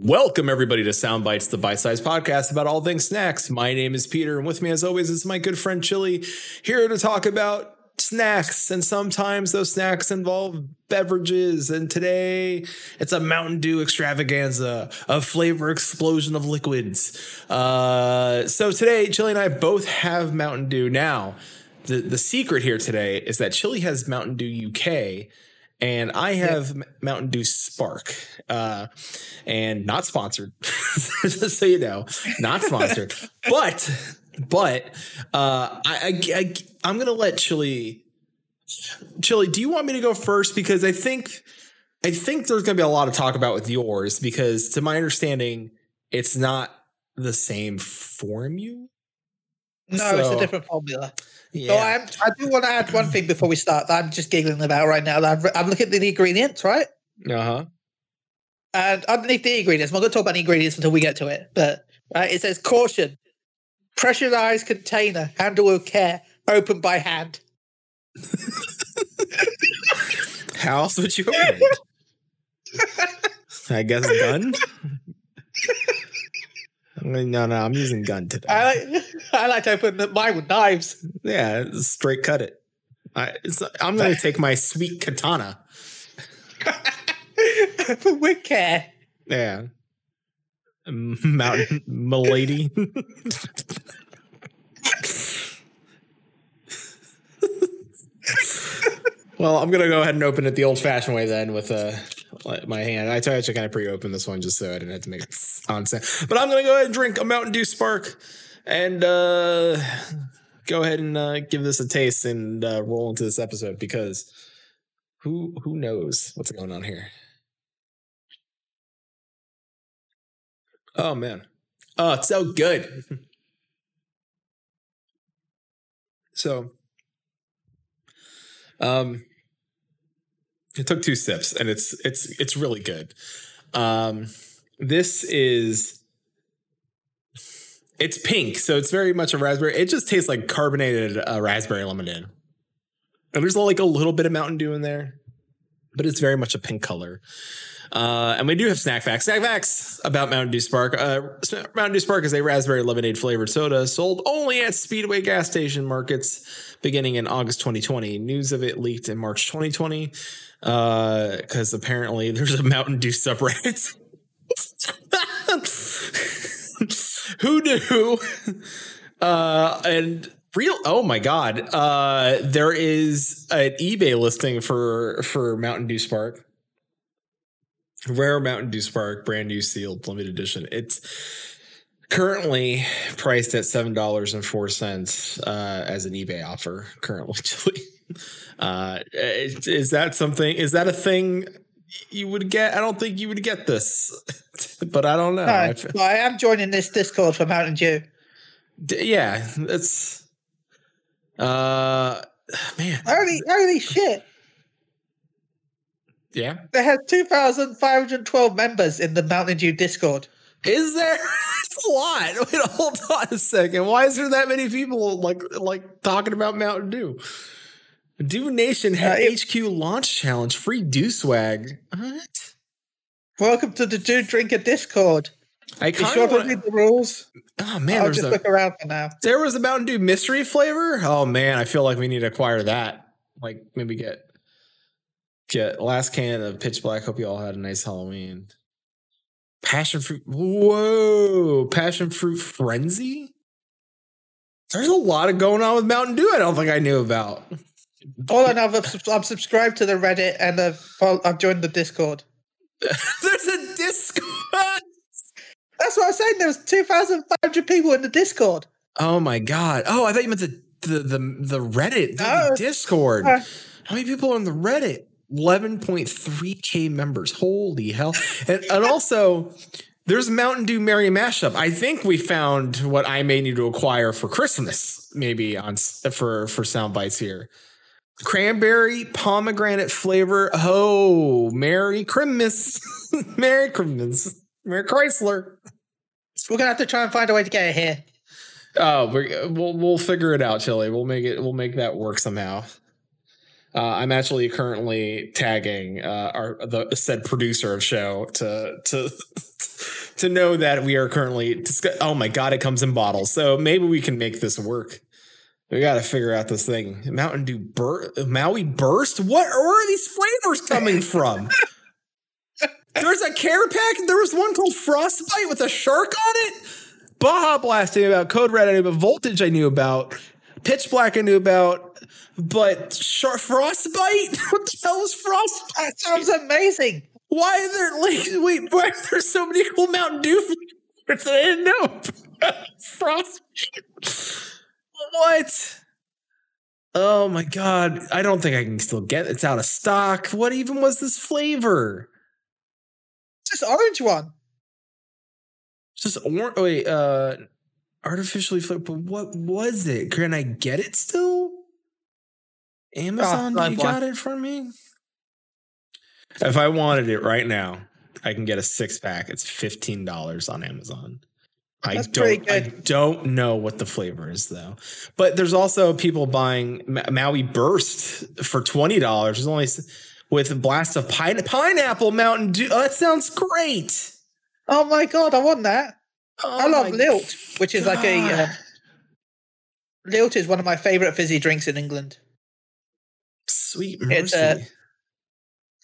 Welcome, everybody, to Sound Bites, the bite sized podcast about all things snacks. My name is Peter, and with me, as always, is my good friend Chille, here to talk about snacks. And sometimes those snacks involve beverages. And today, it's a Mountain Dew extravaganza, a flavor explosion of liquids. Uh, so today, Chille and I both have Mountain Dew. Now, the, the secret here today is that Chille has Mountain Dew UK and I have yeah. Mountain Dew Spark, uh, and not sponsored, just so you know, not sponsored. but, but uh, I, I, I, am gonna let Chille. Chille, do you want me to go first? Because I think, I think there's gonna be a lot of talk about with yours because, to my understanding, it's not the same formula. No, so, it's a different formula. Yeah. So I'm, I do want to add one thing before we start that I'm just giggling about right now. I'm, I'm looking at the ingredients, right? Uh huh. And underneath the ingredients, I'm not going to talk about the ingredients until we get to it, but right, it says caution, pressurized container, handle with care, open by hand. How else would you open it? I guess gun. No, no, I'm using gun today. I I like to open mine with knives. Yeah, straight cut it. I, am going to take my sweet katana. with care. Yeah. Mountain milady. well, I'm gonna go ahead and open it the old-fashioned way then with uh, a my hand. I actually kind of pre-opened this one just so I didn't have to make nonsense. But I'm gonna go ahead and drink a Mountain Dew Spark and uh, go ahead and uh, give this a taste and uh, roll into this episode because who who knows what's going on here. Oh man, oh it's so good. so, um, it took two sips, and it's it's it's really good. Um, this is it's pink, so it's very much a raspberry. It just tastes like carbonated uh, raspberry lemonade. And there's like a little bit of Mountain Dew in there, but it's very much a pink color. Uh, and we do have snack facts. Snack facts about Mountain Dew Spark. Uh, Mountain Dew Spark is a raspberry lemonade flavored soda sold only at Speedway gas station markets beginning in August 2020. News of it leaked in March 2020 because uh, apparently there's a Mountain Dew subreddit. Who knew? Uh, and real oh my god uh there is an ebay listing for for mountain dew spark rare mountain dew spark brand new sealed limited edition it's currently priced at seven dollars and four cents uh as an ebay offer currently uh is, is that something is that a thing you would get. I don't think you would get this, but I don't know. No, well, I am joining this Discord for Mountain Dew. D- yeah, it's uh, man, holy holy shit. Yeah, they have two thousand five hundred twelve members in the Mountain Dew Discord. Is there? It's a lot. Wait, hold on a second. Why is there that many people like like talking about Mountain Dew? Dew Nation had uh, HQ launch challenge, free Dew swag. What? Welcome to the Dew Drinker Discord. I kind to read the rules. Oh man, I'll just a, look around for now. There was a Mountain Dew mystery flavor. Oh man, I feel like we need to acquire that. Like maybe get get last can of Pitch Black. Hope you all had a nice Halloween. Passion fruit. Whoa, passion fruit frenzy. There's a lot of going on with Mountain Dew. I don't think I knew about. All I know, I've, I've subscribed to the Reddit and I've, I've joined the Discord. There's a Discord. That's what I'm saying. There was 2,500 people in the Discord. Oh my god! Oh, I thought you meant the the the, the Reddit, the no. Discord. Uh, How many people are on the Reddit? 11.3k members. Holy hell! and, and also, there's Mountain Dew Merry Mashup. I think we found what I may need to acquire for Christmas, maybe on for for sound bites here cranberry pomegranate flavor. Oh, Merry Christmas. Merry Christmas. Merry Chrysler. We're gonna have to try and find a way to get it here. Oh, we will we'll figure it out, Chille. We'll make it. We'll make that work somehow. Uh, I'm actually currently tagging uh, our the said producer of show to to to know that we are currently. Discuss- oh my god, it comes in bottles. So maybe we can make this work. We got to figure out this thing. Mountain Dew Bur- Maui Burst. What? Where are these flavors coming from? There's a care pack. There was one called Frostbite with a shark on it. Baja Blast I knew about. Code Red I knew about. Voltage I knew about. Pitch Black I knew about. But shark Frostbite? What the hell is Frostbite? That sounds amazing. Why are there like wait? Why are there so many cool Mountain Dew flavors that I didn't know? Frostbite. What? Oh my god! I don't think I can still get. It. It's out of stock. What even was this flavor? Just orange one. It's just or wait, uh artificially flavored, but what was it? Can I get it still? Amazon, blind, you blind. got it from me? If I wanted it right now, I can get a six pack. It's fifteen dollars on Amazon. I don't. I don't know what the flavor is though. But there's also people buying Maui Burst for twenty dollars. It's only with a blast of pine- pineapple Mountain Dew. Oh, that sounds great. Oh my god, I want that. Oh I love Lilt, which is like a uh, Lilt is one of my favorite fizzy drinks in England. Sweet It's, mercy. uh,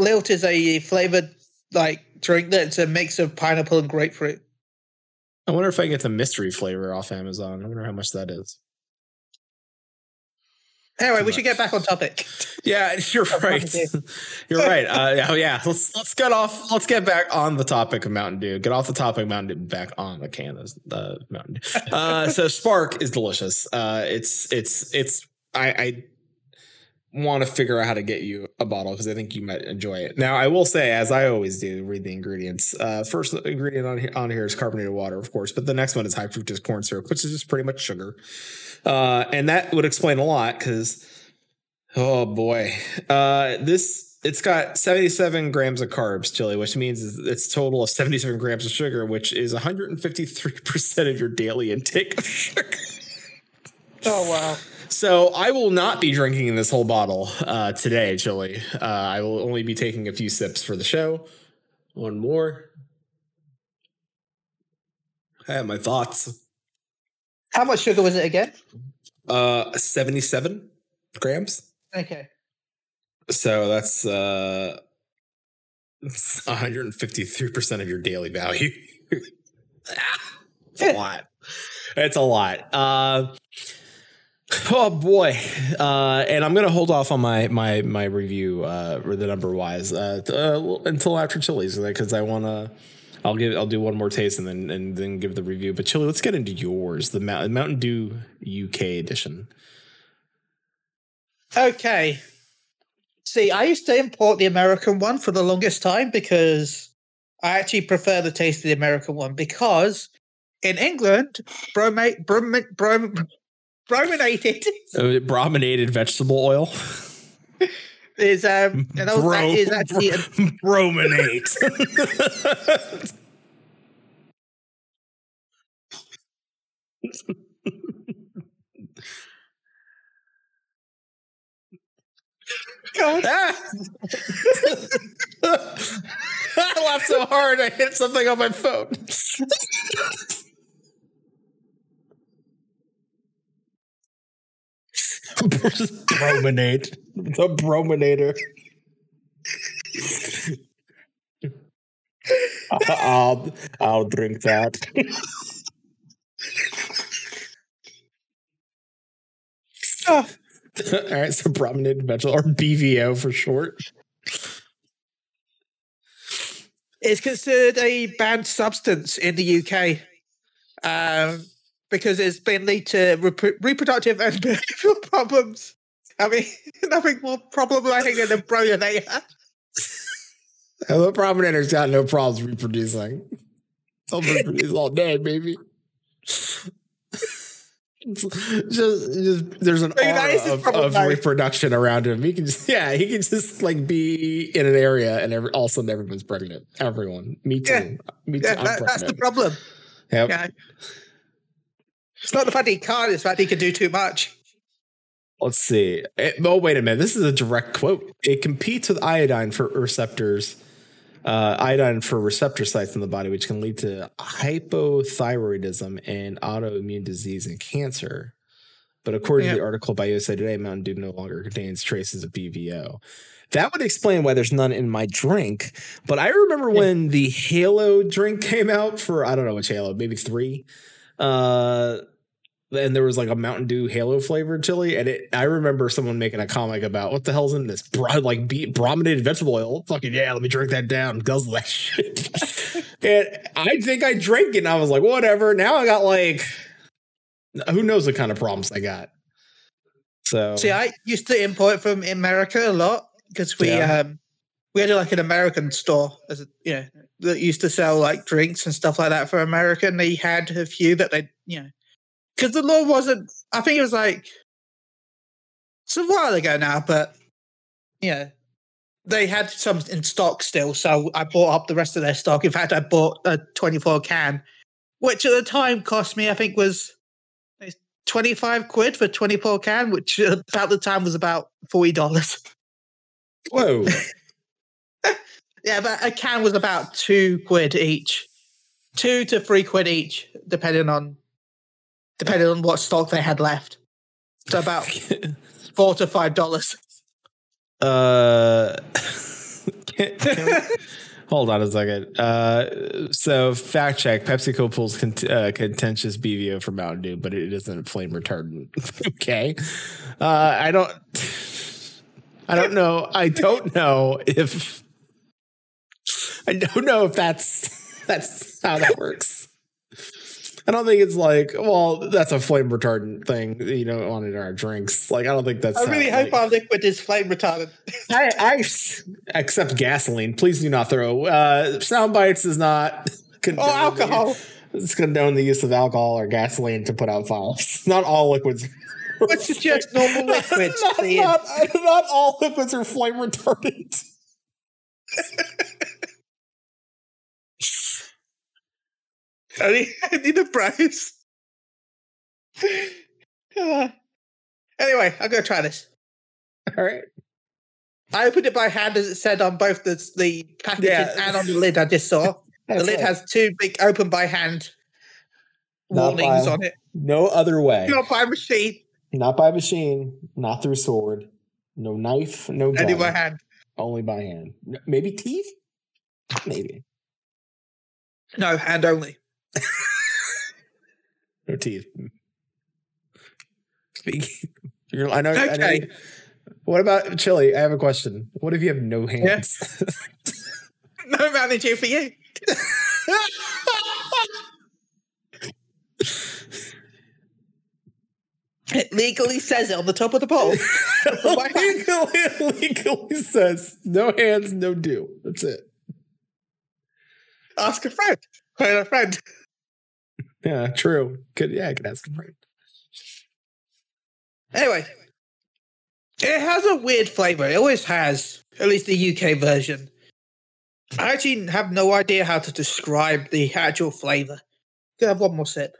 Lilt is a flavored like drink that's a mix of pineapple and grapefruit. I wonder if I can get the mystery flavor off Amazon. I wonder how much that is. Anyway, Too we should get back on topic. Yeah, you're right. You're right. Uh, oh yeah, let's let's get off. Let's get back on the topic of Mountain Dew. Get off the topic of Mountain Dew. Back on the can of uh, Mountain Dew. Uh, so Spark is delicious. Uh, it's it's it's. I, I want to figure out how to get you a bottle because I think you might enjoy it. Now, I will say, as I always do, read the ingredients. Uh, first ingredient on here, on here is carbonated water, of course, but the next one is high fructose corn syrup, which is just pretty much sugar. Uh, and that would explain a lot because, oh boy, uh, this it's got 77 grams of carbs, Chille, which means it's total of 77 grams of sugar, which is 153% of your daily intake of sugar. Oh wow. So I will not be drinking this whole bottle uh, today, Chille. Uh, I will only be taking a few sips for the show. One more. I have my thoughts. How much sugar was it again? Uh, seventy-seven grams. Okay. So that's uh, one hundred and fifty-three percent of your daily value. it's a lot. It's a lot. Uh, oh boy, uh, and I'm gonna hold off on my my my review uh, the number wise uh, t- uh, until after Chille's because I want to. I'll give. I'll do one more taste and then and then give the review. But Chille, let's get into yours. The Mou- Mountain Dew UK edition. Okay. See, I used to import the American one for the longest time because I actually prefer the taste of the American one because in England, bromate, brom, brom, brominated Uh, brominated vegetable oil. is um, and also that is actually a, brominate. God, Ah! I laughed so hard I hit something on my phone. Just brominate. The brominator. I'll I'll drink that. Oh, All right, so brominated vegetable or BVO for short. it's considered a banned substance in the UK um, because it's been lead to repro- reproductive and behavioral problems. I mean, nothing more problematic than a brominator. And the brominator's got no problems reproducing. They'll reproduce all day, baby. just, just there's an aura of, of reproduction around him. He can just, yeah, he can just like be in an area and every, all of a sudden everyone's pregnant. Everyone, me too, Yeah. me too. Yeah, I'm that, that's the problem. Yep. Yeah. It's not the fact he can't, it's the fact he can do too much. Let's see. Eh, oh, wait a minute. This is a direct quote. It competes with iodine for receptors uh, iodine for receptor sites in the body, which can lead to hypothyroidism and autoimmune disease and cancer. But according Yeah. to the article by USA Today, Mountain Dew no longer contains traces of BVO. That would explain why there's none in my drink. But I remember Yeah. when the Halo drink came out for I don't know which Halo, maybe three. Uh, and there was like a Mountain Dew Halo flavored chili, and it. I remember someone making a comic about what the hell's in this, Bro- like be- brominated vegetable oil. Fucking yeah, let me drink that down, guzzle that shit. and I think I drank it, and I was like, whatever. Now I got like, who knows what kind of problems I got. So See, I used to import from America a lot because we Yeah. um we had like an American store as a, you know that used to sell like drinks and stuff like that for America, and they had a few that they you know because the law wasn't. I think it was like it's a while ago now, but yeah, they had some in stock still. So I bought up the rest of their stock. In fact, I bought a twenty-four can, which at the time cost me, I think, was 25 quid for 24 can, which about the time was about $40. whoa, Yeah, but a can was about two quid each. Two to three quid each, depending on depending on what stock they had left. So about four to five dollars. uh, can- can- hold on a second. Uh, so fact check: PepsiCo pulls cont- uh, contentious BVO for Mountain Dew, but it isn't flame retardant. okay, uh, I don't. I don't know. I don't know if. I don't know if that's that's how that works. I don't think it's like, well, that's a flame retardant thing, you know, on in our drinks. Like, I don't think that's. I really like- hope our liquid is flame retardant. I, I accept gasoline. Please do not throw. Uh, sound bites is not. condone or alcohol. The, it's condone the use of alcohol or gasoline to put out fires. Not all liquids. Which is just normal liquids. not, not, not all liquids are flame retardant. I need, I need a prize. Uh, anyway, I'm gonna try this. All right. I opened it by hand as it said on both the the packaging Yeah. and on the lid I just saw. the lid has two big open by hand Not warnings by- on it. no other way. Not by machine, Not by machine. Not through sword. No knife. No gun. only by hand. Only by hand. Maybe teeth. Maybe No, hand only. no teeth. Speaking. You're, I know. I know Okay. you- what about Chille? I have a question. What if you have no hands? No managing for you. It legally says it on the top of the. My legally, legally says no hands, no do. That's it. Ask a friend. Find a friend. Yeah, true. Could yeah, I could ask a friend. Anyway, it has a weird flavor. It always has, at least the UK version. I actually have no idea how to describe the actual flavor. I have one more sip?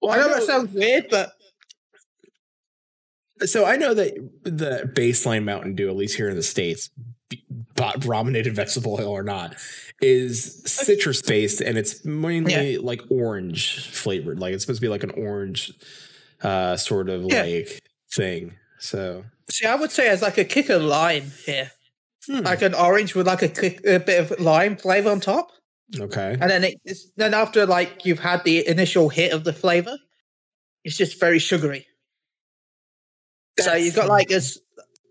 Well, I know that sounds weird, but So I know that the baseline Mountain Dew, at least here in the states, brominated vegetable oil or not, is citrus based and it's mainly like orange flavored. Like it's supposed to be like an orange uh sort of Yeah. like thing. So see, I would say it's like a kick of lime here, hmm, like an orange with like a, kick, a bit of lime flavor on top, okay. and then it, it's then after like you've had the initial hit of the flavor, it's just very sugary. so you've got like a,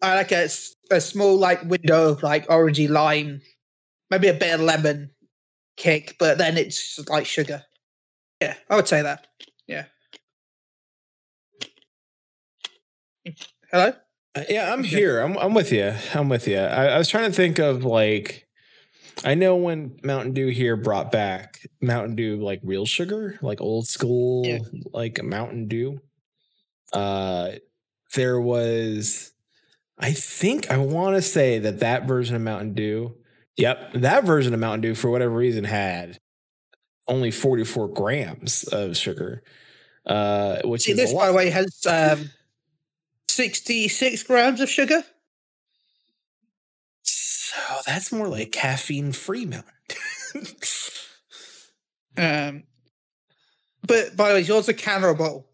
uh, like a, a small like window of like orangey lime, maybe a bit of lemon kick, but then it's like sugar. Yeah, I would say that. Yeah. Hello. Uh, Yeah, I'm here. I'm I'm with you. I'm with you. I, I was trying to think of like I know when Mountain Dew here brought back Mountain Dew like real sugar, like old school Yeah. like Mountain Dew. Uh there was I think I want to say that that version of Mountain Dew, yep, that version of Mountain Dew for whatever reason had only 44 grams of sugar. Uh which See, is this by the way has um, sixty-six grams of sugar. So that's more like caffeine free Mountain. Um, but by the way, yours a can or a bottle?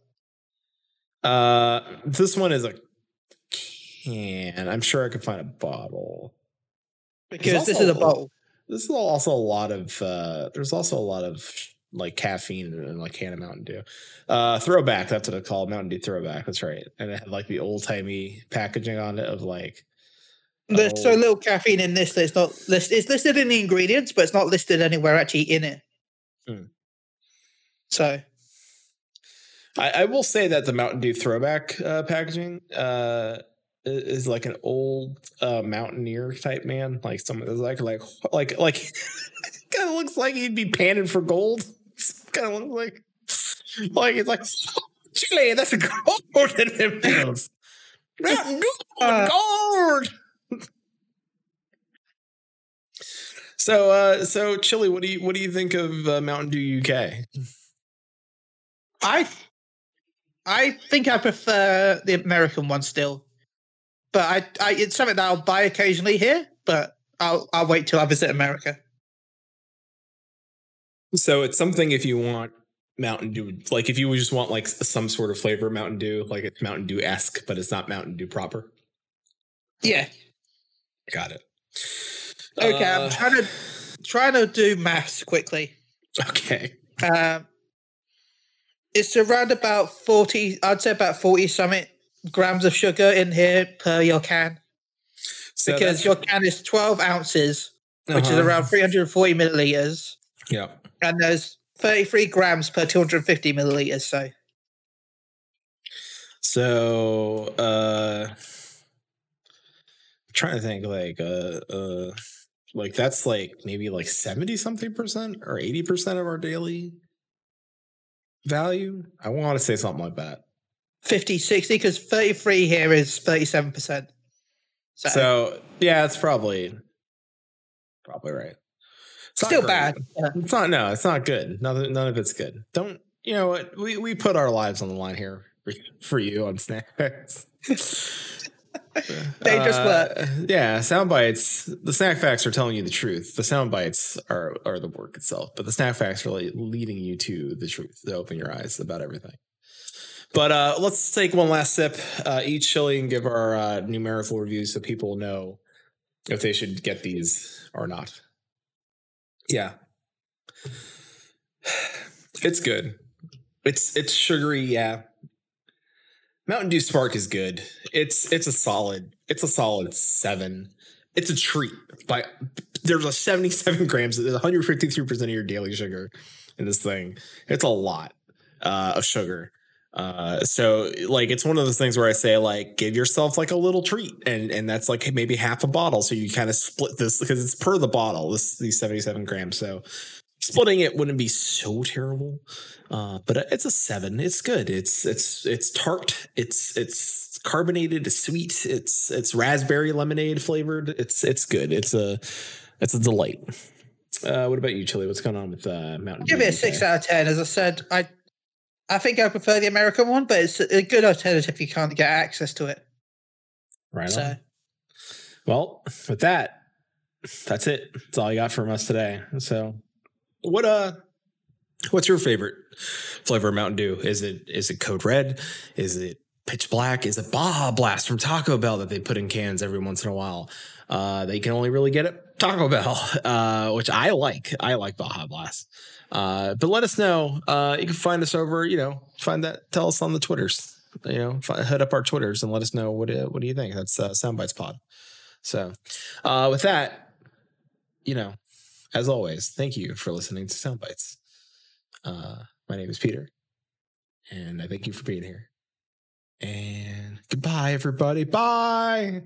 uh, this one is a can. I'm sure I could find a bottle. Because this is a bottle. This is also a lot of. uh There's also a lot of like caffeine and like can of Mountain Dew. Uh Throwback. That's what it's called. Mountain Dew Throwback. That's right. And it had like the old timey packaging on it of like. There's so oh, little caffeine in this that it's not listed. It's listed in the ingredients, but it's not listed anywhere actually in it. Hmm. So I, I will say that the Mountain Dew throwback uh, packaging uh, is like an old uh, mountaineer type man, like someone that's like like like like kind of looks like he'd be panning for gold. kind of looks like like it's like Chile. That's a gold in. Mountain Dew Uh, gold. So, uh, so Chille, what do you what do you think of uh, Mountain Dew UK? I I think I prefer the American one still. But I, I it's something that I'll buy occasionally here, but I'll I'll wait till I visit America. So it's something if you want Mountain Dew, like if you just want like some sort of flavor of Mountain Dew, like it's Mountain Dew esque, but it's not Mountain Dew proper. Yeah. Got it. Okay, Uh, I'm trying to trying to do maths quickly. Okay. Um, it's around about forty. I'd say about forty something grams of sugar in here per your can So because your can is twelve ounces, which is uh-huh. around three hundred and forty milliliters, yeah. and there's thirty-three grams per two hundred and fifty milliliters. So So uh I'm trying to think like uh uh like that's like maybe like 70 something percent or 80 percent of our daily value. I want to say something like that. 50, 60, because thirty-three here is thirty-seven percent. So, So yeah, it's probably probably right. It's still bad. Yeah. It's not. No, it's not good. None, none of it's good. Don't. You know what? We we put our lives on the line here for, for you on snacks. Dangerous Uh, Yeah, sound bites. The snack facts are telling you the truth. The sound bites are are the work itself, but the snack facts are like leading you to the truth to open your eyes about everything. But uh, let's take one last sip uh, each Chille and give our uh, numerical reviews so people know if they should get these or not. Yeah, it's good. It's it's sugary. Yeah, Mountain Dew Spark is good. It's it's a solid. It's a solid seven. It's a treat. By there's a 77 grams. There's 153 percent of your daily sugar in this thing. It's a lot uh, of sugar. Uh, so like it's one of those things where I say like give yourself like a little treat, and and that's like maybe half a bottle. So you kind of split this because it's per the bottle. This these 77 grams. So splitting it wouldn't be so terrible. Uh, but it's a seven. It's good. It's it's it's tart. It's it's carbonated. It's sweet. It's it's raspberry lemonade flavored. It's it's good. It's a it's a delight. Uh, what about you, Chille? What's going on with uh, Mountain Give it a six out of ten. As I said, I I think I prefer the American one, but it's a good alternative if you can't get access to it. Right on. So Well, with that, that's it. That's all I got from us today. So, what uh, what's your favorite flavor of Mountain Dew? Is it is it Code Red? Is it Pitch Black? Is it Baja Blast from Taco Bell that they put in cans every once in a while? Uh, they can only really get at Taco Bell, uh, which I like. I like Baja Blast. Uh, but let us know. Uh, you can find us over, you know, find that. Tell us on the Twitters. You know, fi- hit up our Twitters and let us know what what do you think. That's uh, Soundbites Pod. So, uh, with that, you know, as always, thank you for listening to Soundbites. Uh, my name is Peter, and I thank you for being here. And goodbye, everybody. Bye.